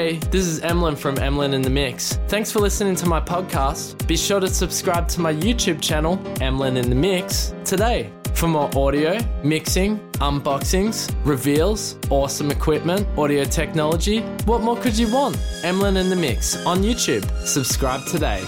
Hey, this is Emlyn from Emlyn in the Mix. Thanks for listening to my podcast. Be sure to subscribe to my YouTube channel, Emlyn in the Mix, today for more audio, mixing, unboxings, reveals, awesome equipment, audio technology. What more could you want? Emlyn in the Mix on YouTube. Subscribe today.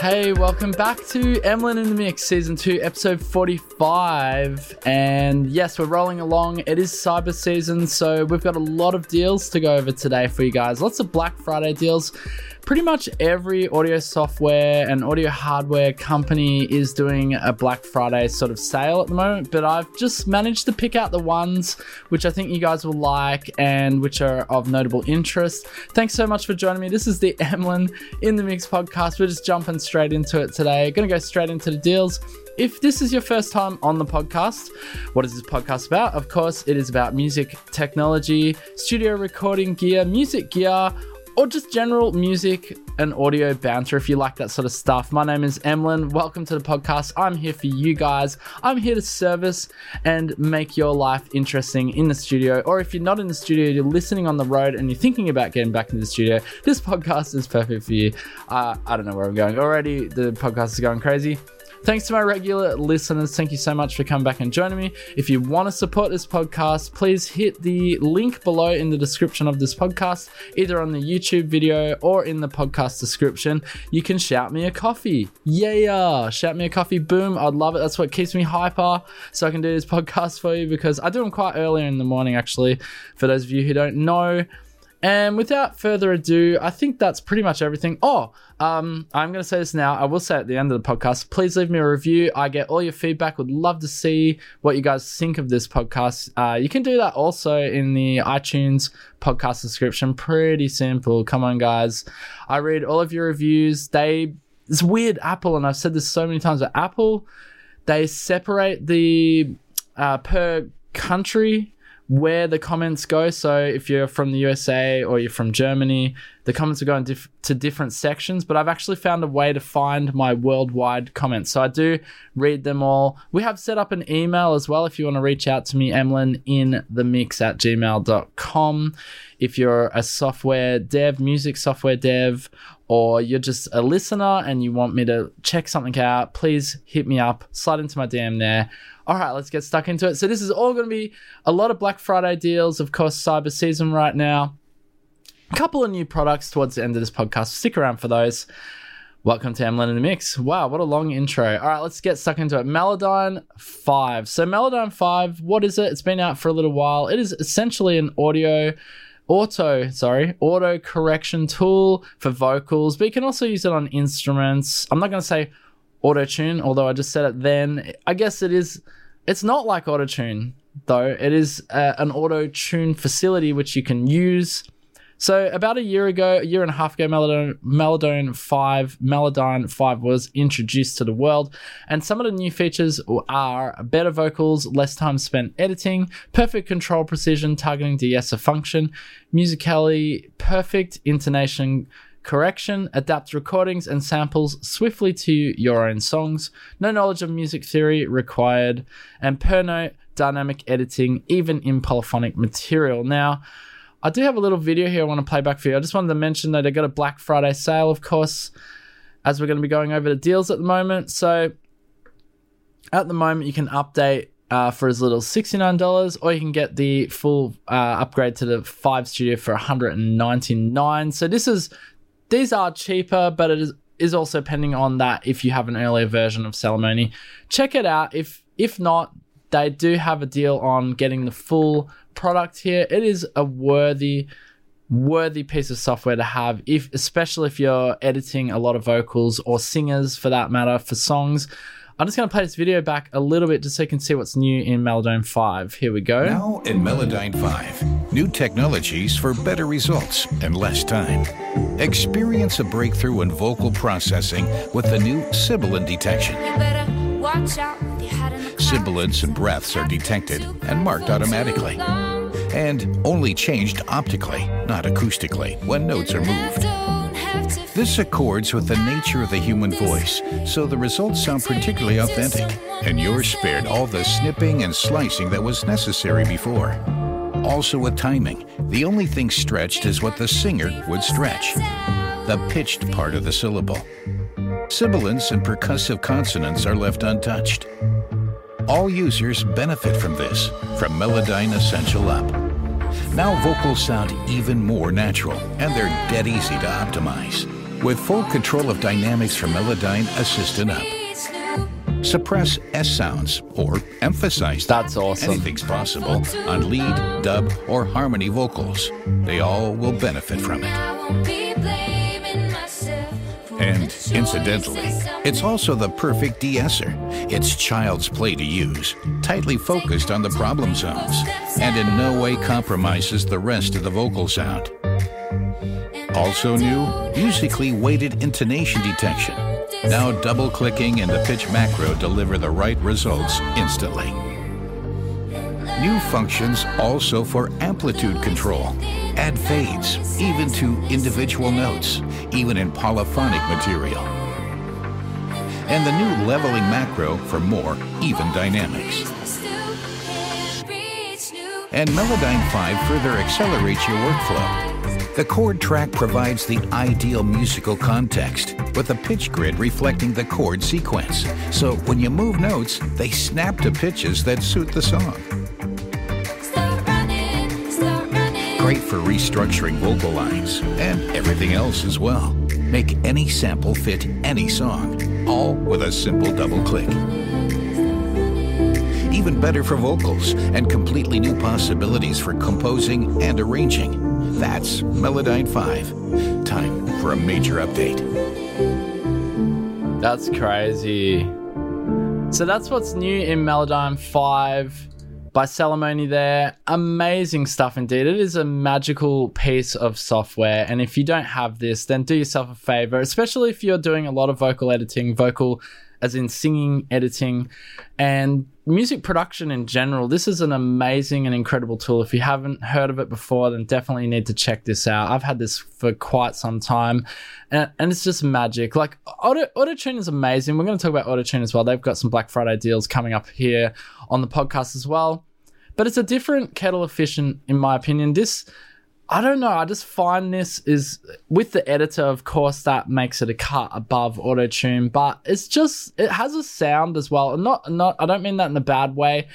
Hey, welcome back to Emlyn in the Mix, Season 2, Episode 45. And yes, we're rolling along. It is cyber season, so we've got a lot of deals to go over today for you guys. Lots of Black Friday deals pretty much every audio software and audio hardware company is doing a Black Friday sort of sale at the moment, but I've just managed to pick out the ones which I think you guys will like and which are of notable interest. Thanks so much for joining me. This is the Emlyn in the Mix podcast. We're just jumping straight into it today. Gonna go straight into the deals. If this is your first time on the podcast, what is this podcast about? Of course, it is about music technology, studio recording gear, music gear, or just general music and audio banter if you like that sort of stuff. My name is Emlyn. Welcome to the podcast. I'm here for you guys. I'm here to service and make your life interesting in the studio. Or if you're not in the studio, you're listening on the road and you're thinking about getting back into the studio, this podcast is perfect for you. Uh, I don't know where I'm going. Already, the podcast is going crazy. Thanks to my regular listeners. Thank you so much for coming back and joining me. If you want to support this podcast, please hit the link below in the description of this podcast, either on the YouTube video or in the podcast description. You can shout me a coffee. Yeah, shout me a coffee. Boom. I'd love it. That's what keeps me hyper so I can do this podcast for you because I do them quite early in the morning, actually. For those of you who don't know, and without further ado, I think that's pretty much everything. Oh, um, I'm going to say this now. I will say at the end of the podcast, please leave me a review. I get all your feedback. Would love to see what you guys think of this podcast. Uh, you can do that also in the iTunes podcast description. Pretty simple. Come on, guys. I read all of your reviews. They, it's weird, Apple, and I've said this so many times, but Apple, they separate the uh, per country where the comments go. So if you're from the USA or you're from Germany, the comments are going to different sections. But I've actually found a way to find my worldwide comments. So I do read them all. We have set up an email as well if you want to reach out to me, Emlyn in the mix at gmail.com. If you're a software dev, music software dev, or you're just a listener and you want me to check something out, please hit me up, slide into my DM there. All right, let's get stuck into it. So, this is all going to be a lot of Black Friday deals, of course, cyber season right now. A couple of new products towards the end of this podcast. Stick around for those. Welcome to Emlyn in the Mix. Wow, what a long intro. All right, let's get stuck into it. Melodyne 5. So, Melodyne 5, what is it? It's been out for a little while. It is essentially an audio auto sorry auto correction tool for vocals but you can also use it on instruments. I'm not going to say auto tune although i just said it then. I guess it is it's not like auto tune though. It is uh, an auto tune facility which you can use so about a year ago, a year and a half ago, Melodyne, Melodyne 5, Melodyne 5 was introduced to the world, and some of the new features are better vocals, less time spent editing, perfect control precision targeting de-esser function, musically perfect intonation correction, adapt recordings and samples swiftly to your own songs, no knowledge of music theory required, and per note dynamic editing, even in polyphonic material. Now, I do have a little video here I want to play back for you. I just wanted to mention that I got a Black Friday sale, of course, as we're going to be going over the deals at the moment. So at the moment, you can update uh, for as little as $69, or you can get the full uh, upgrade to the 5 Studio for $199. So this is these are cheaper, but it is is also pending on that if you have an earlier version of Celemony. Check it out. If if not, they do have a deal on getting the full product here. It is a worthy worthy piece of software to have if especially if you're editing a lot of vocals or singers for that matter for songs. I'm just going to play this video back a little bit just so you can see what's new in Melodyne 5. Here we go. Now in Melodyne 5, new technologies for better results and less time. Experience a breakthrough in vocal processing with the new sibilant detection. Sibilants and breaths are detected and marked automatically. And only changed optically, not acoustically, when notes are moved. This accords with the nature of the human voice, so the results sound particularly authentic, and you're spared all the snipping and slicing that was necessary before. Also, with timing, the only thing stretched is what the singer would stretch the pitched part of the syllable. Sibilants and percussive consonants are left untouched. All users benefit from this, from Melodyne Essential Up. Now vocals sound even more natural, and they're dead easy to optimize. With full control of dynamics from Melodyne Assistant Up. Suppress S sounds or emphasize. That's awesome. Anything's possible on lead, dub, or harmony vocals. They all will benefit from it. And incidentally, it's also the perfect de-esser. It's child's play to use, tightly focused on the problem zones, and in no way compromises the rest of the vocal sound. Also new, musically weighted intonation detection. Now double clicking and the pitch macro deliver the right results instantly. New functions also for amplitude control. Add fades, even to individual notes, even in polyphonic material. And the new leveling macro for more even dynamics. And Melodyne 5 further accelerates your workflow. The chord track provides the ideal musical context, with a pitch grid reflecting the chord sequence. So when you move notes, they snap to pitches that suit the song. Great for restructuring vocal lines and everything else as well. Make any sample fit any song, all with a simple double click. Even better for vocals and completely new possibilities for composing and arranging. That's Melodyne 5. Time for a major update. That's crazy. So that's what's new in Melodyne 5 by Celemony there. Amazing stuff indeed. It is a magical piece of software. And if you don't have this, then do yourself a favor, especially if you're doing a lot of vocal editing, vocal as in singing, editing, and music production in general. This is an amazing and incredible tool. If you haven't heard of it before, then definitely need to check this out. I've had this for quite some time, and, and it's just magic. Like Auto AutoTune is amazing. We're going to talk about AutoTune as well. They've got some Black Friday deals coming up here on the podcast as well. But it's a different kettle of fish, in, in my opinion. This I don't know. I just find this is with the editor, of course, that makes it a cut above auto tune, but it's just it has a sound as well. And not not I don't mean that in a bad way.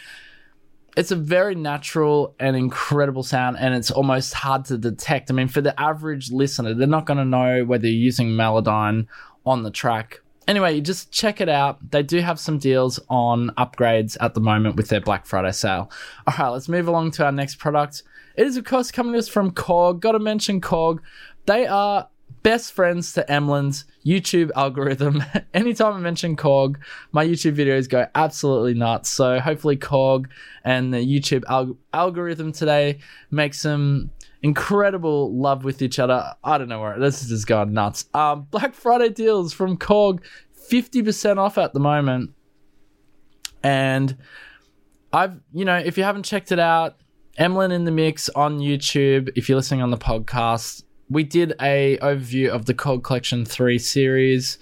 It's a very natural and incredible sound, and it's almost hard to detect. I mean, for the average listener, they're not going to know whether you're using Melodyne on the track. Anyway, you just check it out. They do have some deals on upgrades at the moment with their Black Friday sale. All right, let's move along to our next product. It is, of course, coming to us from Korg. Gotta mention Korg. They are best friends to Emlyn's YouTube algorithm. Anytime I mention Korg, my YouTube videos go absolutely nuts. So hopefully Korg and the YouTube al- algorithm today makes some incredible love with each other. I don't know where this is just going nuts. Um, Black Friday deals from Korg, 50% off at the moment. And I've, you know, if you haven't checked it out, Emlyn in the Mix on YouTube. If you're listening on the podcast, we did a overview of the Korg Collection 3 series.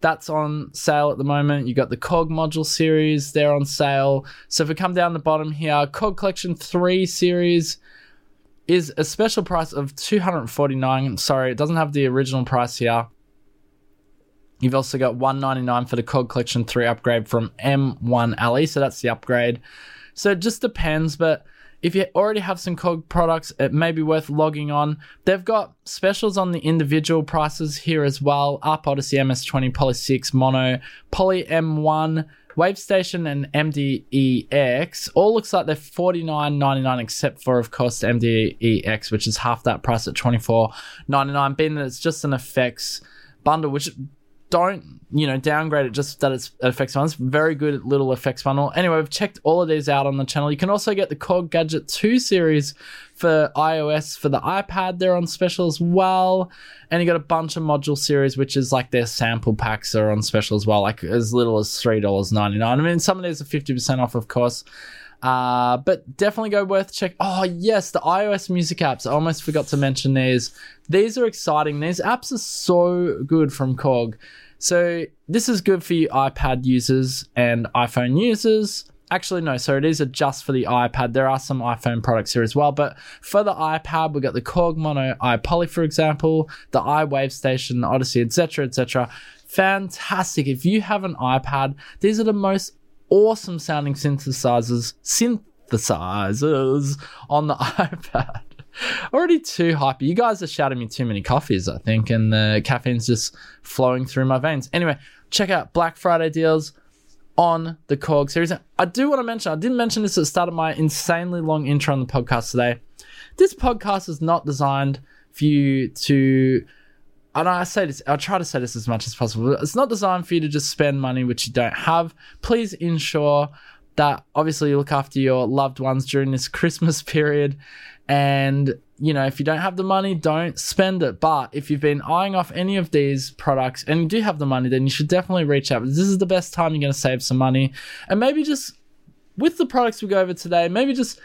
That's on sale at the moment. You got the Korg module series, they're on sale. So if we come down the bottom here, Korg Collection 3 series is a special price of 249. Sorry, it doesn't have the original price here. You've also got 199 for the Korg Collection 3 upgrade from M1 Le, so that's the upgrade. So it just depends, but if you already have some Korg products, it may be worth logging on. They've got specials on the individual prices here as well. ARP Odyssey MS20, Poly 6, Mono, Poly M1, WaveStation, and MDEX. All looks like they're $49.99, except for, of course, MDEX, which is half that price at $24.99, being that it's just an effects bundle, which don't you know downgrade it just that it's effects funnel. It's very good little effects funnel. Anyway, we've checked all of these out on the channel. You can also get the Korg Gadget 2 series for iOS for the iPad. They're on special as well. And you got a bunch of module series, which is like their sample packs are on special as well, like as little as $3.99. I mean, some of these are 50% off, of course. Uh, but definitely go worth check. Oh yes, the iOS music apps. I almost forgot to mention these. These are exciting. These apps are so good from Korg. So this is good for you iPad users and iPhone users. Actually, no, so it is just for the iPad. There are some iPhone products here as well, but for the iPad, we've got the Korg Mono iPoly, for example, the iWave Station, Odyssey, etc., etc. Fantastic. If you have an iPad, these are the most awesome sounding synthesizers, synthesizers on the iPad. Already too hyper. You guys are shouting me too many coffees, I think, and the caffeine's just flowing through my veins. Anyway, check out Black Friday deals on the Korg series. I do want to mention, I didn't mention this at the start of my insanely long intro on the podcast today. This podcast is not designed for you to and I say this, I'll try to say this as much as possible. It's not designed for you to just spend money which you don't have. Please ensure that obviously you look after your loved ones during this Christmas period. And, you know, if you don't have the money, don't spend it. But if you've been eyeing off any of these products and you do have the money, then you should definitely reach out. This is the best time you're going to save some money. And maybe just with the products we go over today, maybe just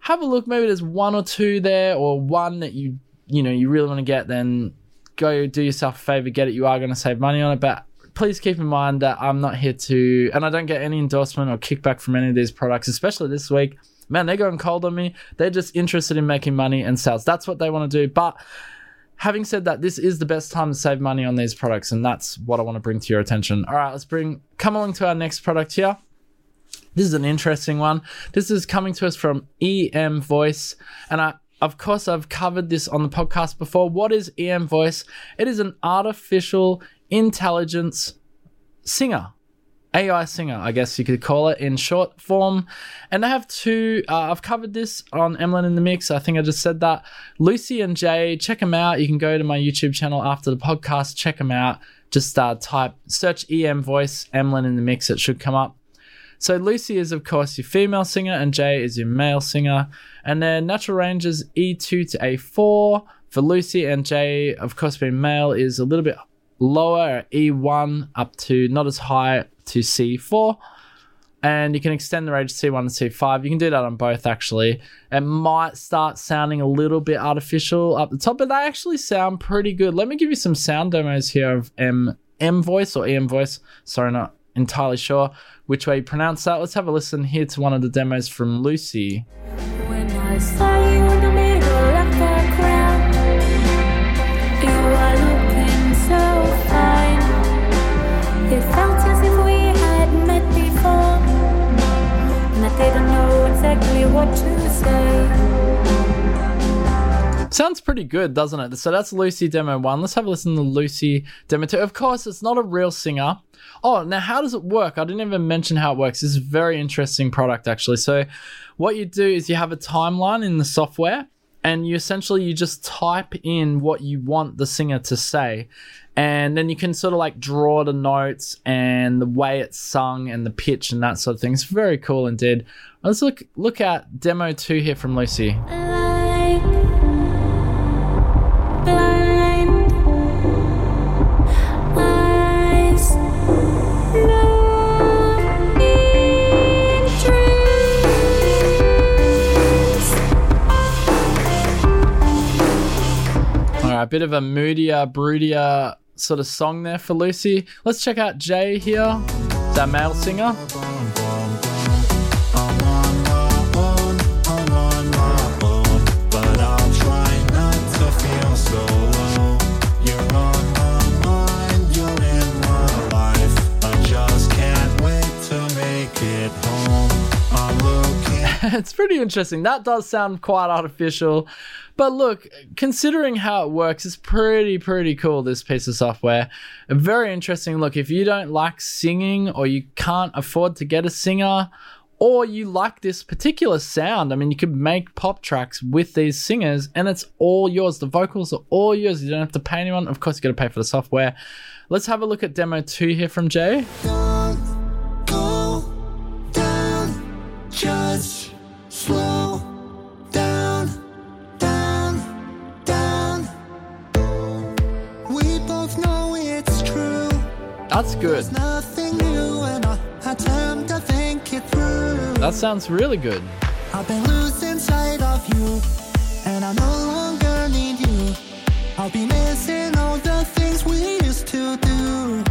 have a look. Maybe there's one or two there or one that you, you know, you really want to get, then go do yourself a favor, get it. You are going to save money on it, but please keep in mind that I'm not here to, and I don't get any endorsement or kickback from any of these products, especially this week. Man, they're going cold on me. They're just interested in making money and sales. That's what they want to do. But having said that, this is the best time to save money on these products, and that's what I want to bring to your attention. All right, let's bring come along to our next product here. This is an interesting one. This is coming to us from EM Voice, and I of course, I've covered this on the podcast before. What is EM Voice? It is an artificial intelligence singer. AI singer, I guess you could call it in short form. And I have two, uh, I've covered this on Emlyn in the Mix. I think I just said that. Lucy and Jay, check them out. You can go to my YouTube channel after the podcast, check them out. Just uh, type, search EM Voice, Emlyn in the Mix, it should come up. So Lucy is, of course, your female singer, and Jay is your male singer. And their natural range is E2 to A4 for Lucy, and Jay, of course, being male, is a little bit lower E1 up to not as high to C4. And you can extend the range C1 to C5. You can do that on both, actually. It might start sounding a little bit artificial up the top, but they actually sound pretty good. Let me give you some sound demos here of M M voice or EM voice. Sorry, not entirely sure which way you pronounce that. Let's have a listen here to one of the demos from Lucy. Sounds pretty good, doesn't it? So that's Lucy demo one. Let's have a listen to Lucy demo two. Of course, it's not a real singer. Oh, now how does it work? I didn't even mention how it works. This is a very interesting product actually. So what you do is you have a timeline in the software and you essentially you just type in what you want the singer to say and then you can sort of like draw the notes and the way it's sung and the pitch and that sort of thing. It's very cool indeed. Let's look look at demo 2 here from Lucy. a bit of a moodier, broodier sort of song there for Lucy. Let's check out Jay here, that male singer. it's pretty interesting. That does sound quite artificial. But look, considering how it works, it's pretty, pretty cool, this piece of software. Very interesting look. If you don't like singing or you can't afford to get a singer, or you like this particular sound, I mean, you could make pop tracks with these singers and it's all yours. The vocals are all yours. You don't have to pay anyone. Of course, you got to pay for the software. Let's have a look at demo two here from Jay. Don't go down, just slow That's good. That's That sounds really good. I've been losing sight of you, and I no longer need you. I'll be missing all the things we used to do.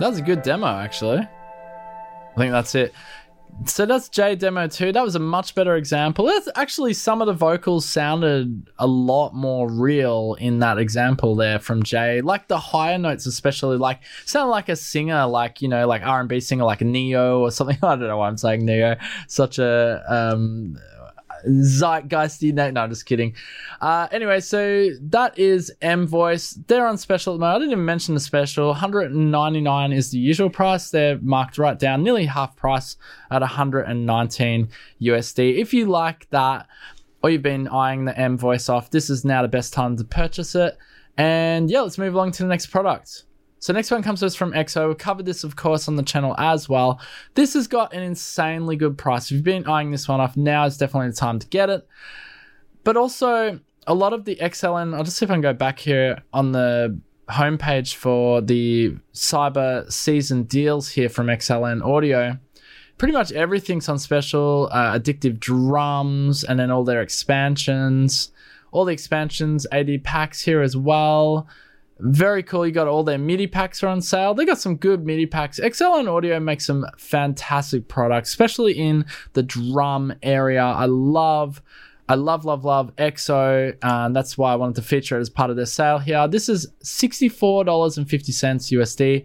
That was a good demo, actually. I think that's it. So that's J Demo 2. That was a much better example. That's actually some of the vocals sounded a lot more real in that example there from Jay. Like the higher notes especially like sound like a singer like, you know, like R&B singer like Ne-Yo or something. I don't know why I'm saying Ne-Yo. Such a um zeitgeisty name. No, I'm just kidding. Uh, anyway, so that is M Voice. They're on special at the moment. I didn't even mention the special. 199 is the usual price. They're marked right down, nearly half price at 119 USD. If you like that, or you've been eyeing the M Voice off, this is now the best time to purchase it. And yeah, let's move along to the next product. So next one comes to us from XO. We covered this, of course, on the channel as well. This has got an insanely good price. If you've been eyeing this one off, now is definitely the time to get it. But also, a lot of the XLN, I'll just see if I can go back here on the homepage for the cyber season deals here from XLN Audio. Pretty much everything's on special, uh, addictive drums, and then all their expansions. All the expansions, AD packs here as well. Very cool. You got all their MIDI packs are on sale. They got some good MIDI packs. XLN Audio makes some fantastic products, especially in the drum area. I love I love, love, love XO. And that's why I wanted to feature it as part of their sale here. This is $64.50 USD.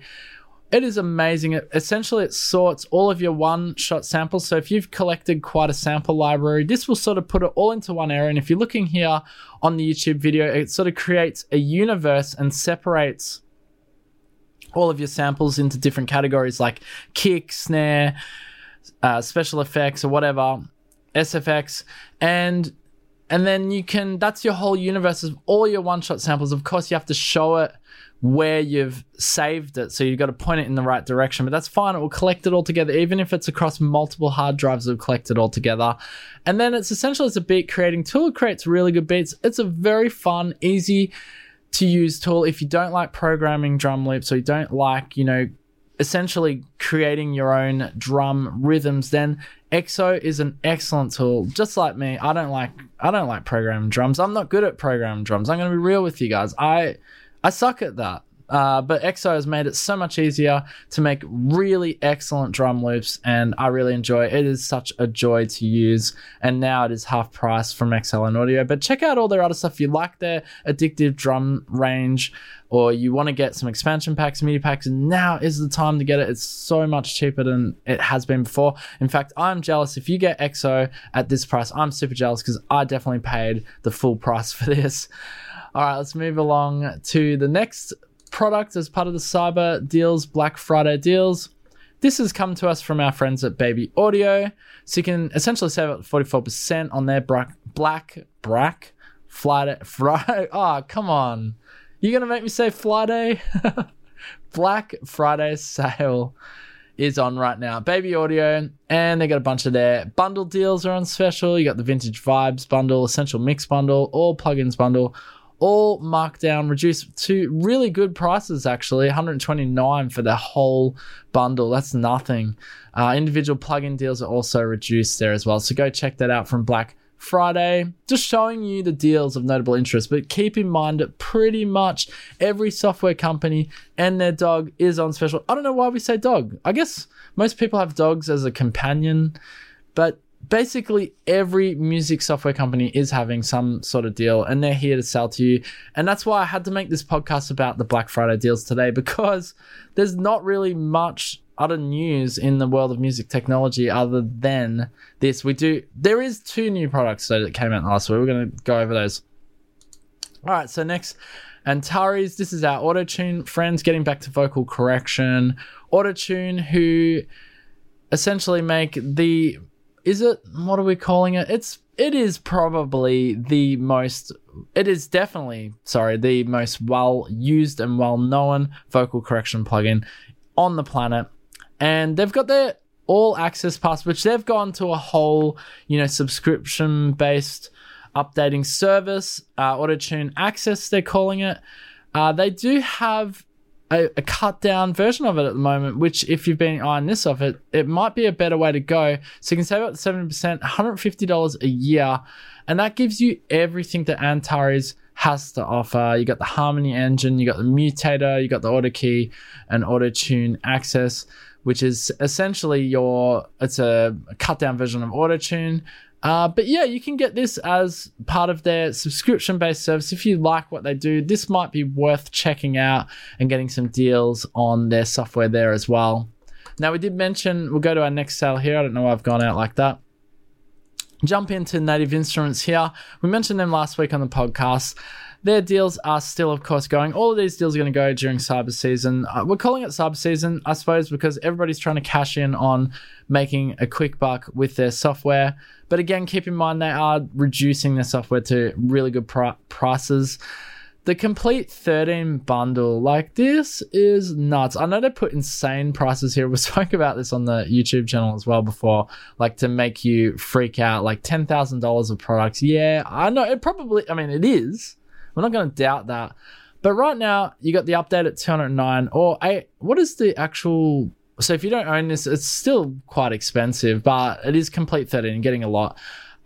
It is amazing. It, essentially, it sorts all of your one shot samples. So, if you've collected quite a sample library, this will sort of put it all into one area. And if you're looking here on the YouTube video, it sort of creates a universe and separates all of your samples into different categories like kick, snare, uh, special effects, or whatever, SFX. And and then you can that's your whole universe of all your one shot samples. Of course, you have to show it where you've saved it. So you've got to point it in the right direction, but that's fine. It will collect it all together. Even if it's across multiple hard drives, it'll collect it all together. And then it's essentially it's a beat creating tool. It creates really good beats. It's a very fun, easy to use tool. If you don't like programming drum loops or you don't like, you know, essentially creating your own drum rhythms, then XO is an excellent tool. Just like me, I don't like I don't like programming drums. I'm not good at programming drums. I'm going to be real with you guys. I I suck at that. Uh, but XO has made it so much easier to make really excellent drum loops, and I really enjoy it. It is such a joy to use, and now it is half price from XLN Audio. But check out all their other stuff. If you like their addictive drum range, or you want to get some expansion packs, MIDI packs, now is the time to get it. It's so much cheaper than it has been before. In fact, I'm jealous. If you get XO at this price, I'm super jealous because I definitely paid the full price for this. All right, let's move along to the next product as part of the Cyber Deals Black Friday deals. This has come to us from our friends at Baby Audio. So you can essentially save up 44% on their Black, Black, Brack, Friday, Friday. Oh, come on. You're to make me say Friday? Black Friday sale is on right now. Baby Audio, and they got a bunch of their bundle deals are on special. You got the Vintage Vibes bundle, Essential Mix bundle, all plugins bundle, all marked down, reduced to really good prices actually. 129 for the whole bundle. That's nothing. Uh, individual plugin deals are also reduced there as well. So go check that out from Black Friday, just showing you the deals of notable interest. But keep in mind that pretty much every software company and their dog is on special. I don't know why we say dog. I guess most people have dogs as a companion, but basically every music software company is having some sort of deal and they're here to sell to you. And that's why I had to make this podcast about the Black Friday deals today because there's not really much other news in the world of music technology other than this. We do there is two new products though that came out last week. We're gonna go over those. Alright, so next Antares, this is our Autotune friends getting back to vocal correction. Autotune who essentially make the is it what are we calling it? It's it is probably the most it is definitely sorry the most well used and well known vocal correction plugin on the planet and they've got their all access pass which they've gone to a whole you know subscription based updating service, uh, AutoTune Access, they're calling it. Uh, they do have a, a, cut down version of it at the moment, which, if you've been eyeing this off it, it might be a better way to go. So you can save up to 70%, $150 a year. And that gives you everything that Antares has to offer. You got the Harmony engine, you got the mutator, you got the auto key and auto tune access, which is essentially your it's a, cut down version of auto tune. Uh, but yeah, you can get this as part of their subscription based service. If you like what they do, this might be worth checking out and getting some deals on their software there as well. Now, we did mention, we'll go to our next sale here. I don't know why I've gone out like that jump into Native Instruments here. We mentioned them last week on the podcast. Their deals are still, of course, going. All of these deals are going to go during cyber season. Uh, we're calling it cyber season, I suppose, because everybody's trying to cash in on making a quick buck with their software. But again, keep in mind they are reducing their software to really good pr- prices the complete 13 bundle like this is nuts i know they put insane prices here we spoke about this on the youtube channel as well before like to make you freak out like $10000 of products yeah i know it probably i mean it is we're not going to doubt that but right now you got the update at 209 or eight what is the actual so if you don't own this it's still quite expensive but it is complete 13 getting a lot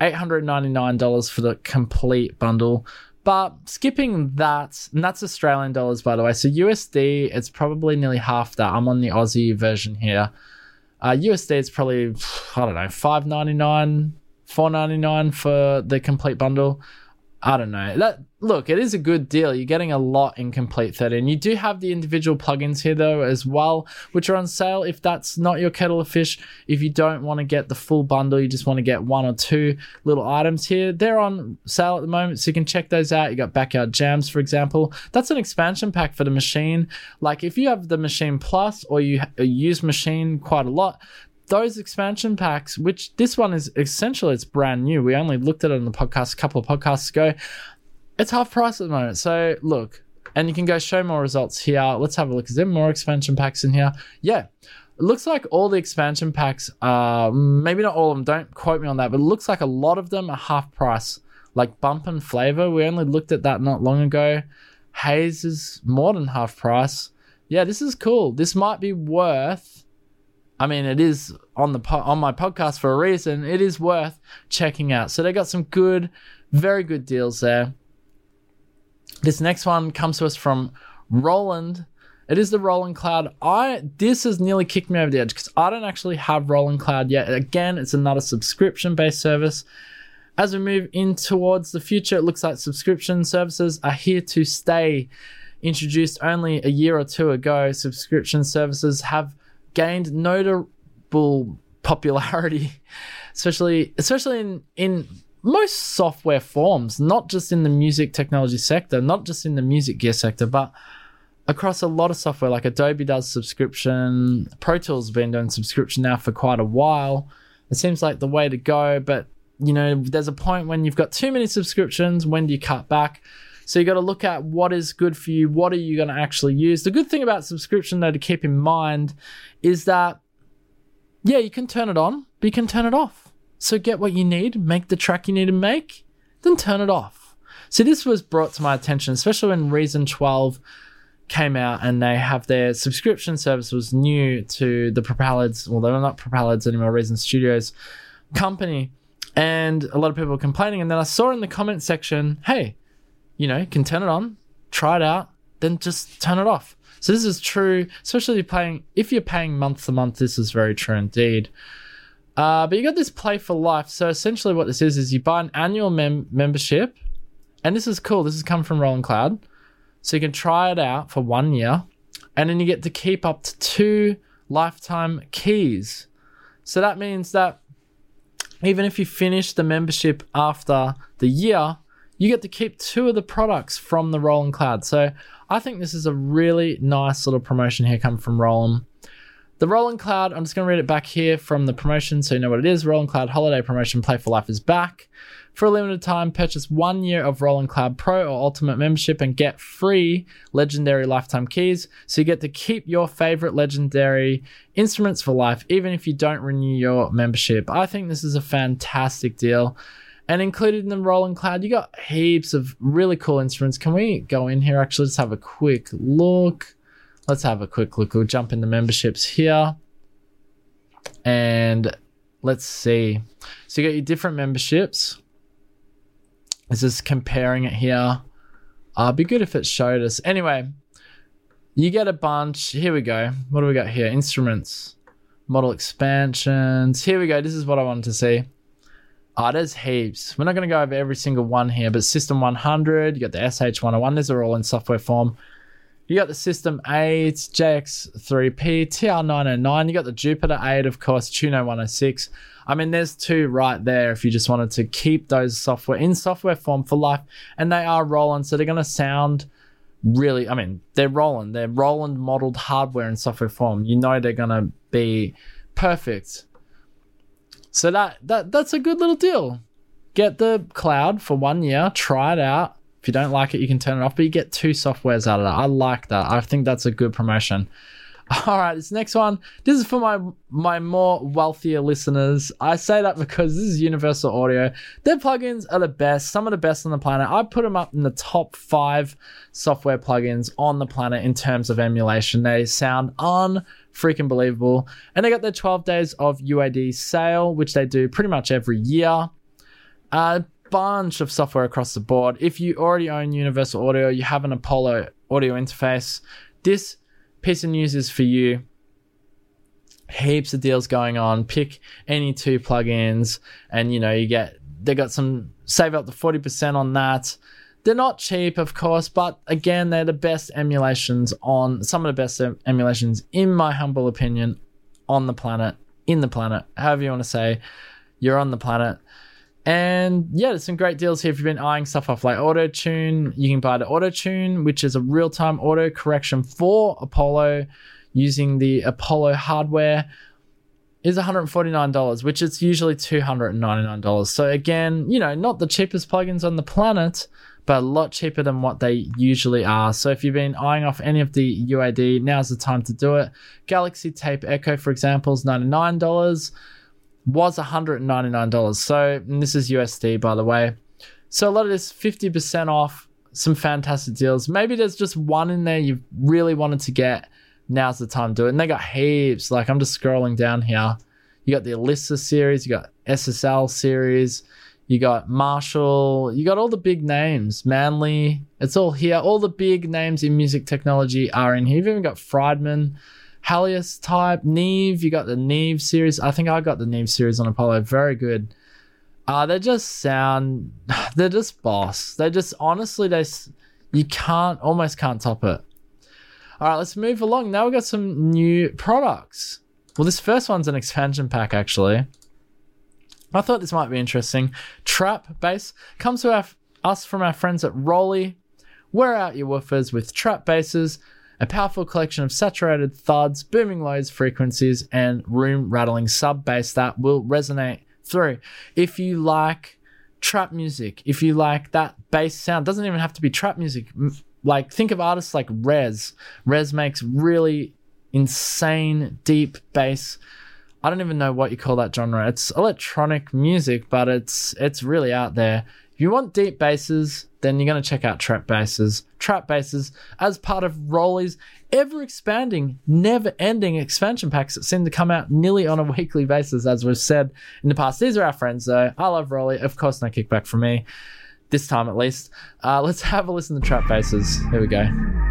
$899 for the complete bundle but skipping that, and that's Australian dollars, by the way. So USD, it's probably nearly half that. I'm on the Aussie version here. Uh, USD, it's probably, I don't know, five ninety nine, four ninety nine for the complete bundle. I don't know. That look, it is a good deal. You're getting a lot in Complete 13. You do have the individual plugins here though as well, which are on sale if that's not your kettle of fish. If you don't want to get the full bundle, you just want to get one or two little items here. They're on sale at the moment, so you can check those out. You got Backyard Jams, for example. That's an expansion pack for the machine. Like if you have the Machine Plus or you uh, use Machine quite a lot, those expansion packs, which this one is essentially it's brand new. We only looked at it on the podcast a couple of podcasts ago. It's half price at the moment. So look, and you can go show more results here. Let's have a look. Is there more expansion packs in here? Yeah. It looks like all the expansion packs are maybe not all of them, don't quote me on that, but it looks like a lot of them are half price. Like bump and flavor. We only looked at that not long ago. Haze is more than half price. Yeah, this is cool. This might be worth I mean, it is on the po- on my podcast for a reason. It is worth checking out. So they got some good, very good deals there. This next one comes to us from Roland. It is the Roland Cloud. I this has nearly kicked me over the edge because I don't actually have Roland Cloud yet. Again, it's another subscription based service. As we move in towards the future, it looks like subscription services are here to stay. Introduced only a year or two ago, subscription services have gained notable popularity, especially especially in in most software forms, not just in the music technology sector, not just in the music gear sector, but across a lot of software. Like Adobe does subscription, Pro Tools has been doing subscription now for quite a while. It seems like the way to go, but you know, there's a point when you've got too many subscriptions. When do you cut back? So you got to look at what is good for you. What are you going to actually use? The good thing about subscription, though, to keep in mind is that, yeah, you can turn it on, but you can turn it off. So get what you need, make the track you need to make, then turn it off. So this was brought to my attention, especially when Reason 12 came out and they have their subscription service was new to the Propellers, well, they're not Propellers anymore, Reason Studios company. And a lot of people were complaining. And then I saw in the comment section, hey, you know, can turn it on, try it out, then just turn it off. So this is true, especially paying if you're paying month to month. This is very true indeed. Uh, but you got this play for life. So essentially, what this is is you buy an annual mem- membership, and this is cool. This has come from Roland Cloud, so you can try it out for one year, and then you get to keep up to two lifetime keys. So that means that even if you finish the membership after the year, you get to keep two of the products from the Roland Cloud. So I think this is a really nice little promotion here coming from Roland. The Roland Cloud, I'm just going to read it back here from the promotion so you know what it is. Roland Cloud Holiday Promotion Play for Life is back. For a limited time, purchase one year of Roland Cloud Pro or Ultimate membership and get free legendary lifetime keys. So you get to keep your favorite legendary instruments for life, even if you don't renew your membership. I think this is a fantastic deal. And included in the Roland Cloud, you got heaps of really cool instruments. Can we go in here? Actually, let's have a quick look. Let's have a quick look. We'll jump into memberships here. And let's see. So you got your different memberships. This is comparing it here. Uh, be good if it showed us. Anyway, you get a bunch. Here we go. What do we got here? Instruments, model expansions. Here we go. This is what I wanted to see. Oh, there's heaps. We're not going to go over every single one here, but System 100, you got the SH101. These are all in software form. You got the System 8, JX3P, TR909. You got the Jupiter 8, of course, Juno 106. I mean, there's two right there if you just wanted to keep those software in software form for life. And they are Roland, so they're going to sound really, I mean, they're Roland. They're Roland modeled hardware in software form. You know they're going to be perfect. So that, that that's a good little deal. Get the cloud for one year, try it out if you don't like it, you can turn it off, but you get two softwares out of that. I like that. I think that's a good promotion. All right, this next one. This is for my my more wealthier listeners. I say that because this is Universal Audio. Their plugins are the best, some of the best on the planet. I put them up in the top five software plugins on the planet in terms of emulation. They sound unfreaking believable, and they got their 12 days of UAD sale, which they do pretty much every year. A bunch of software across the board. If you already own Universal Audio, you have an Apollo audio interface, this piece of news is for you. Heaps of deals going on. Pick any two plugins, and you know, you get they got some save up to 40% on that. They're not cheap, of course, but again, they're the best emulations on some of the best emulations, in my humble opinion, on the planet, in the planet, however you want to say, you're on the planet. And yeah, there's some great deals here if you've been eyeing stuff off like Auto Tune. You can buy the Auto Tune, which is a real time auto correction for Apollo using the Apollo hardware. Is $149, which is usually $299. So again, you know, not the cheapest plugins on the planet, but a lot cheaper than what they usually are. So if you've been eyeing off any of the UAD, now's the time to do it. Galaxy Tape Echo, for example, is $99 was $199. So, this is USD, by the way. So, a lot of this 50% off, some fantastic deals. Maybe there's just one in there you really wanted to get. Now's the time to do it. And they got heaps. Like, I'm just scrolling down here. You got the Alyssa series, you got SSL series, you got Marshall, you got all the big names. Manley, it's all here. All the big names in music technology are in here. You've even got Friedman. Helios type, Neve, you got the Neve series. I think I got the Neve series on Apollo. Very good. Uh, they just sound, they're just boss. They just, honestly, they, you can't, almost can't top it. All right, let's move along. Now we've got some new products. Well, this first one's an expansion pack, actually. I thought this might be interesting. Trap bass comes to our, us from our friends at Rollei. Wear out your woofers with trap basses a powerful collection of saturated thuds, booming lows, frequencies, and room rattling sub bass that will resonate through. If you like trap music, if you like that bass sound, doesn't even have to be trap music. Like think of artists like Rezz. Rezz makes really insane deep bass. I don't even know what you call that genre. It's electronic music, but it's it's really out there. If you want deep basses, then you're to check out trap basses. Trap basses as part of Rollei's ever expanding, never ending expansion packs that seem to come out nearly on a weekly basis, as we've said in the past. These are our friends, though. I love Rollei. Of course, no kickback from me, this time at least. Uh, let's have a listen to trap basses. Here we go.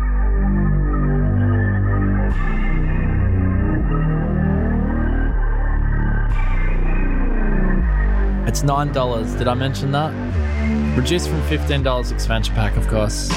It's $9. Did I mention that? Reduced from $15 expansion pack, of course.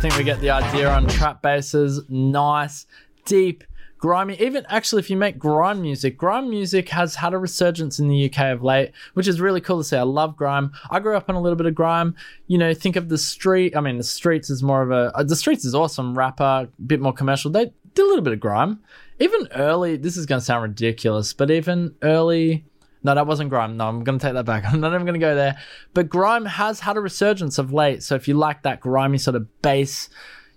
Think we get the idea on trap basses. Nice, deep, grimy. Even actually, if you make grime music, grime music has had a resurgence in the UK of late, which is really cool to see. I love grime. I grew up on a little bit of grime. You know, think of the street. I mean, the streets is more of a. Uh, the streets is awesome rapper, a bit more commercial. They did a little bit of grime. Even early. This is going to sound ridiculous, but even early. No, that wasn't grime. No, I'm going to take that back. I'm not even going to go there. But grime has had a resurgence of late. So if you like that grimy sort of bass,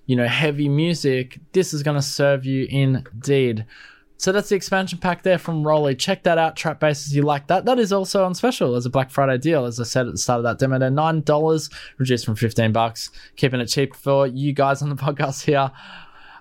you know, heavy music, this is going to serve you indeed. So that's the expansion pack there from ROLI. Check that out, Trap Basses. You like that? That is also on special as a Black Friday deal. As I said at the start of that demo, they're nine dollars, reduced from fifteen bucks. Keeping it cheap for you guys on the podcast here.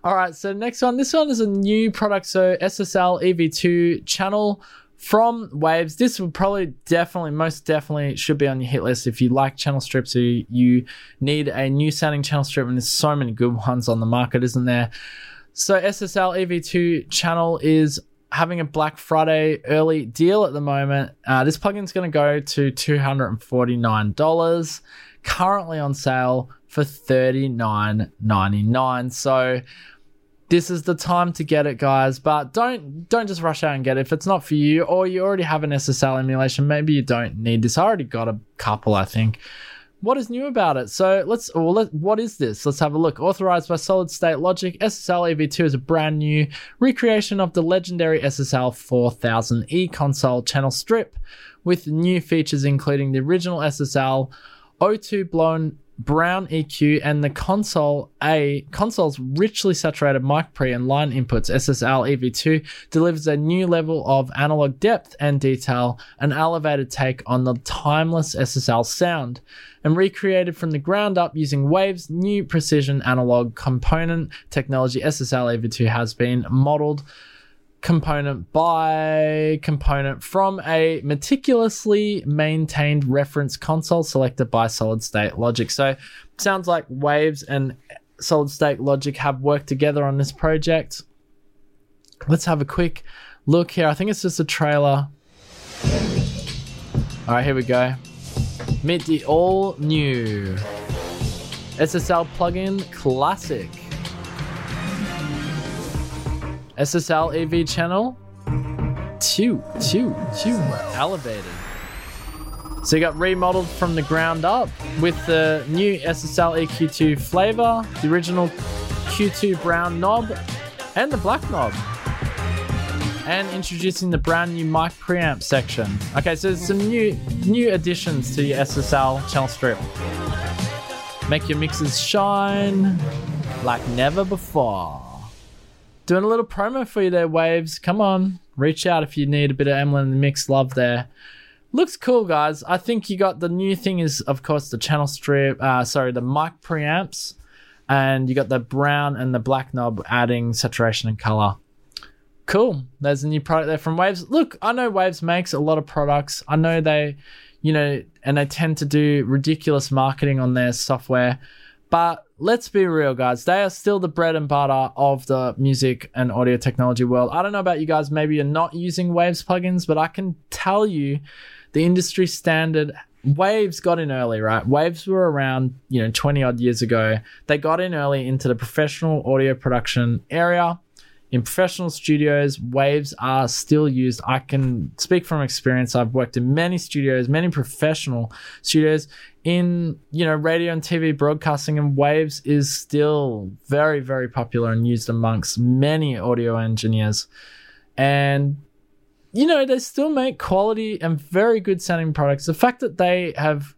All right, so next one. This one is a new product. So SSL EV2 channel from Waves. This would probably definitely, most definitely should be on your hit list if you like channel strips or you need a new sounding channel strip. And there's so many good ones on the market, isn't there? So SSL EV2 channel is having a Black Friday early deal at the moment. Uh, this plugin's going to go to $249, currently on sale for $39.99. So this is the time to get it guys. But don't don't just rush out and get it. If it's not for you or you already have an ssl emulation maybe you don't need this. I already got a couple i think. What is new about it? So let's well, let, what is this? Let's have a look. Authorized by solid state logic ssl ev2 is a brand new recreation of the legendary ssl 4000e console channel strip with new features including the original ssl o2 blown brown EQ, and the console A console's richly saturated mic pre and line inputs SSL EV2 delivers a new level of analog depth and detail, an elevated take on the timeless SSL sound, and recreated from the ground up using Wave's new precision analog component technology. SSL EV2 has been modeled component by component from a meticulously maintained reference console selected by solid state logic. So sounds like Waves and solid state logic have worked together on this project. Let's have a quick look here. I think it's just a trailer. All right, here we go. Meet the all new SSL plugin Classic. SSL EV channel. Two, two, two, elevated. So you got remodeled from the ground up with the new SSL EQ2 flavor, the original Q2 brown knob, and the black knob. And introducing the brand new mic preamp section. Okay, so there's some new new additions to your SSL channel strip. Make your mixes shine like never before. Doing a little promo for you there, Waves. Come on, reach out if you need a bit of Emlyn in the mix love there. Looks cool, guys. I think you got the new thing is, of course, the channel strip. Uh, sorry, the mic preamps, and you got the brown and the black knob adding saturation and color. Cool. There's a new product there from Waves. Look, I know Waves makes a lot of products. I know they, you know, and they tend to do ridiculous marketing on their software. But let's be real, guys. They are still the bread and butter of the music and audio technology world. I don't know about you guys. Maybe you're not using Waves plugins, but I can tell you the industry standard Waves got in early, right? Waves were around, you know, 20 odd years ago. They got in early into the professional audio production area in professional studios, waves are still used. I can speak from experience. I've worked in many studios, many professional studios in, you know, radio and TV broadcasting and waves is still very very popular and used amongst many audio engineers. And you know, they still make quality and very good sounding products. The fact that they have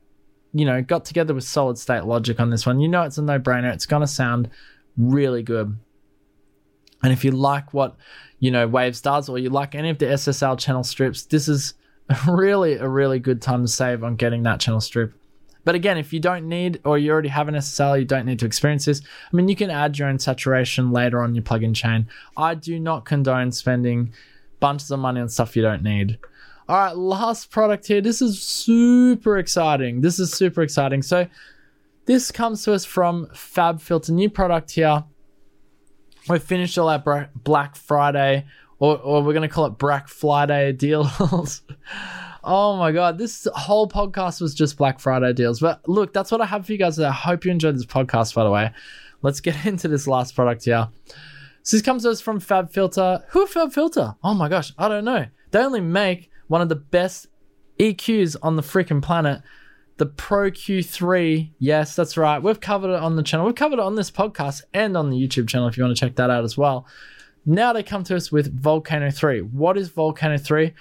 you know, got together with solid state logic on this one, you know it's a no-brainer. It's going to sound really good. And if you like what, you know, Waves does or you like any of the SSL channel strips, this is really a really good time to save on getting that channel strip. But again, if you don't need or you already have an SSL, you don't need to experience this. I mean, you can add your own saturation later on your plugin chain. I do not condone spending bunches of money on stuff you don't need. All right, last product here. This is super exciting. This is super exciting. So, this comes to us from FabFilter, new product here we finished all our Black Friday, or, or we're going to call it Black Friday deals. Oh my god, this whole podcast was just Black Friday deals. But look, that's what I have for you guys. I hope you enjoyed this podcast, by the way. Let's get into this last product here. So this comes to us from Fab Filter. Who Fab Filter? Oh my gosh, I don't know. They only make one of the best EQs on the freaking planet. The Pro Q3. Yes, that's right. We've covered it on the channel. We've covered it on this podcast and on the YouTube channel if you want to check that out as well. Now they come to us with Volcano 3. What is Volcano 3?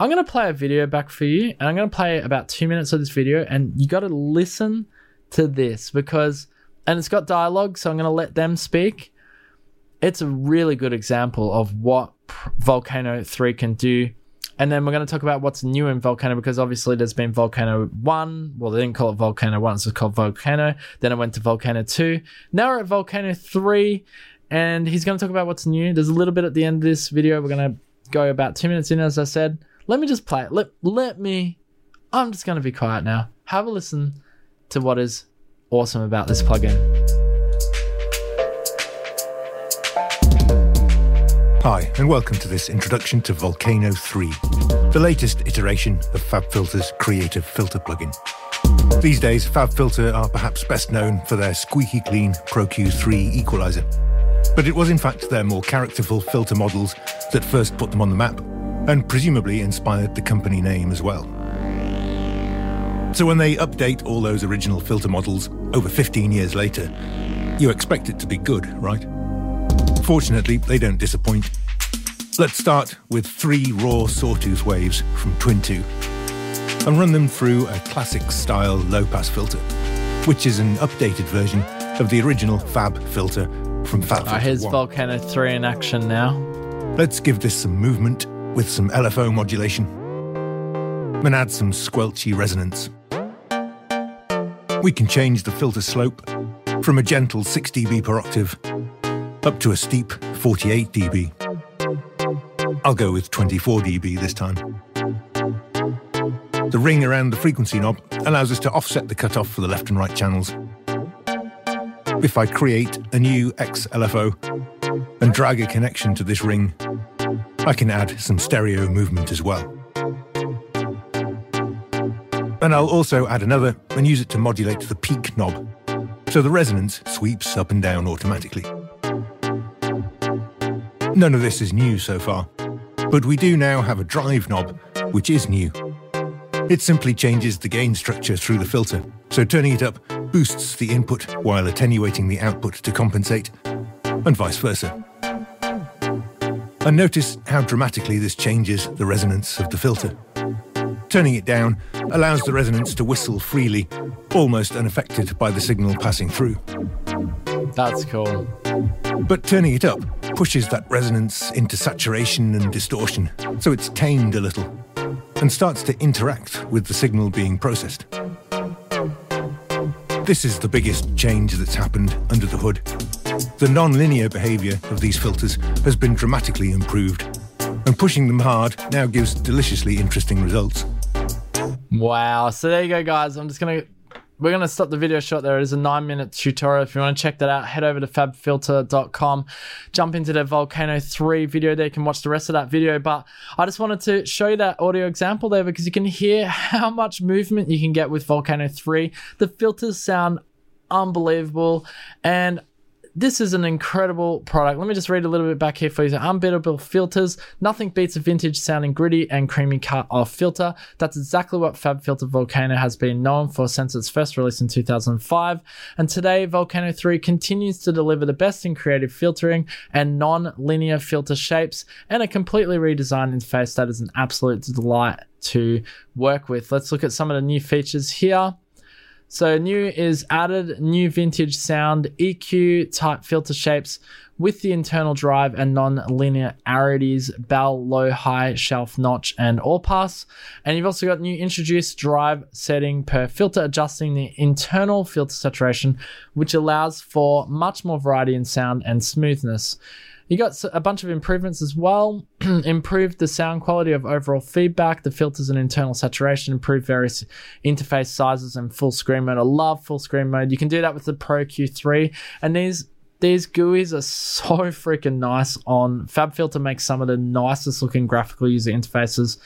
I'm going to play a video back for you, and I'm going to play about two minutes of this video, and you got to listen to this because, and it's got dialogue, so I'm going to let them speak. It's a really good example of what Volcano 3 can do. And then we're going to talk about what's new in Volcano because obviously there's been Volcano 1. Well, they didn't call it Volcano 1, so it's called Volcano. Then it went to Volcano 2. Now we're at Volcano 3 and he's going to talk about what's new. There's a little bit at the end of this video. We're going to go about two minutes in, as I said. Let me just play it. Let, let me, I'm just going to be quiet now. Have a listen to what is awesome about this plugin. Hi, and welcome to this introduction to Volcano 3, the latest iteration of FabFilter's creative filter plugin. These days, FabFilter are perhaps best known for their squeaky clean Pro Q3 equalizer but it was in fact their more characterful filter models that first put them on the map, and presumably inspired the company name as well. So when they update all those original filter models over 15 years later, you expect it to be good, right? Fortunately, they don't disappoint. Let's start with three raw sawtooth waves from Twin 2 and run them through a classic style low pass filter, which is an updated version of the original Fab filter from Fab. Oh, here's 1. Volcano 3 in action now. Let's give this some movement with some LFO modulation and add some squelchy resonance. We can change the filter slope from a gentle 6 dB per octave up to a steep 48 dB. I'll go with 24 dB this time. The ring around the frequency knob allows us to offset the cutoff for the left and right channels if I create a new XLFO and drag a connection to this ring, I can add some stereo movement as well. And I'll also add another and use it to modulate the peak knob, so the resonance sweeps up and down automatically. None of this is new so far, but we do now have a drive knob, which is new. It simply changes the gain structure through the filter, so turning it up boosts the input while attenuating the output to compensate, and vice versa. And notice how dramatically this changes the resonance of the filter. Turning it down allows the resonance to whistle freely, almost unaffected by the signal passing through. That's cool. But turning it up pushes that resonance into saturation and distortion, so it's tamed a little and starts to interact with the signal being processed. This is the biggest change that's happened under the hood. The non-linear behavior of these filters has been dramatically improved, and pushing them hard now gives deliciously interesting results. Wow. So there you go, guys. I'm just going to we're going to stop the video short there. It is a nine minute tutorial. If you want to check that out, head over to fabfilter.com, jump into the Volcano 3 video there. You can watch the rest of that video. But I just wanted to show you that audio example there because you can hear how much movement you can get with Volcano 3. The filters sound unbelievable. And this is an incredible product. Let me just read a little bit back here for you. Unbeatable filters. Nothing beats a vintage sounding gritty and creamy cut off filter. That's exactly what Fab Filter Volcano has been known for since its first release in 2005. And today, Volcano 3 continues to deliver the best in creative filtering and non-linear filter shapes and a completely redesigned interface that is an absolute delight to work with. Let's look at some of the new features here. So new is added new vintage sound EQ type filter shapes with the internal drive and non-linearities, bell, low, high, shelf, notch, and all pass. And you've also got new introduced drive setting per filter, adjusting the internal filter saturation, which allows for much more variety in sound and smoothness. You got a bunch of improvements as well. improved the sound quality of overall feedback, the filters and internal saturation, improved various interface sizes and full screen mode. I love full screen mode. You can do that with the Pro Q3. And these these GUIs are so freaking nice on FabFilter makes some of the nicest looking graphical user interfaces.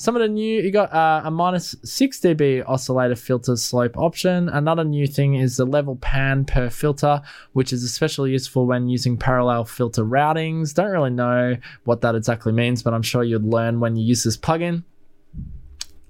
Some of the new, you got uh, a minus 6 dB oscillator filter slope option. Another new thing is the level pan per filter, which is especially useful when using parallel filter routings. Don't really know what that exactly means, but I'm sure you'd learn when you use this plugin.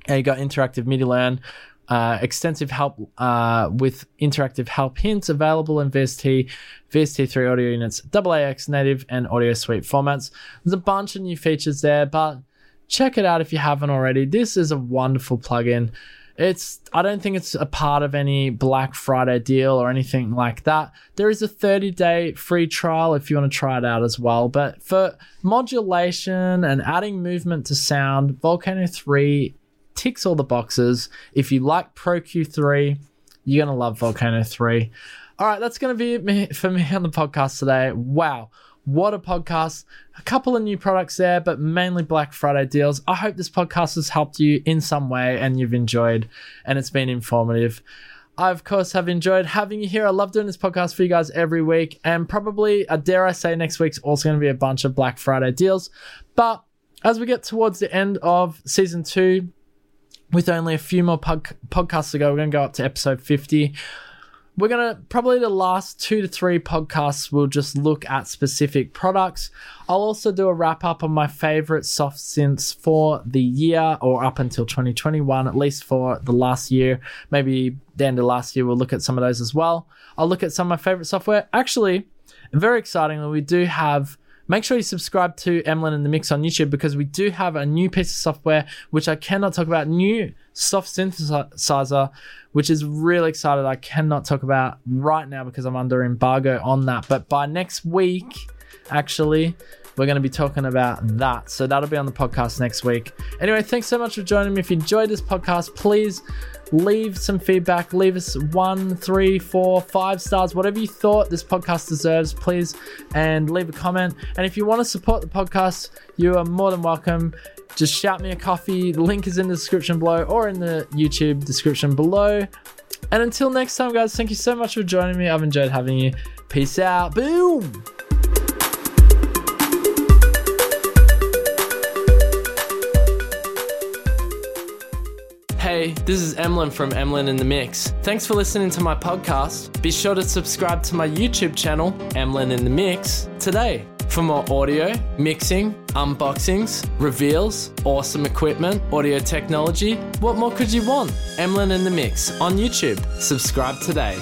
And you got interactive MIDI learn, uh, extensive help uh, with interactive help hints available in VST, VST3 audio units, AAX native, and audio suite formats. There's a bunch of new features there, but check it out if you haven't already. This is a wonderful plugin. It's I don't think it's a part of any Black Friday deal or anything like that. There is a 30 day free trial if you want to try it out as well. But for modulation and adding movement to sound, Volcano 3 ticks all the boxes. If you like Pro Q3, you're going to love Volcano 3. All right, that's going to be it for me on the podcast today. Wow. What a podcast. A couple of new products there, but mainly Black Friday deals. I hope this podcast has helped you in some way and you've enjoyed and it's been informative. I, of course, have enjoyed having you here. I love doing this podcast for you guys every week. And probably, uh, dare I say, next week's also going to be a bunch of Black Friday deals. But as we get towards the end of season two, with only a few more pod- podcasts to go, we're going to go up to episode 50. We're going to probably the last two to three podcasts, we'll just look at specific products. I'll also do a wrap up on my favorite soft synths for the year or up until 2021, at least for the last year. Maybe the end of last year, we'll look at some of those as well. I'll look at some of my favorite software. Actually, very excitingly, we do have Make sure you subscribe to Emlyn and the Mix on YouTube because we do have a new piece of software which I cannot talk about. New soft synthesizer, which is really excited. I cannot talk about right now because I'm under embargo on that. But by next week, actually, we're going to be talking about that. So that'll be on the podcast next week. Anyway, thanks so much for joining me. If you enjoyed this podcast, please leave some feedback. Leave us one, three, four, five stars, whatever you thought this podcast deserves, please, and leave a comment. And if you want to support the podcast, you are more than welcome. Just shout me a coffee. The link is in the description below or in the YouTube description below. And until next time, guys, thank you so much for joining me. I've enjoyed having you. Peace out. Boom. Hey, this is Emlyn from Emlyn in the Mix. Thanks for listening to my podcast. Be sure to subscribe to my YouTube channel, Emlyn in the Mix, today for more audio, mixing, unboxings, reveals, awesome equipment, audio technology. What more could you want? Emlyn in the Mix on YouTube. Subscribe today.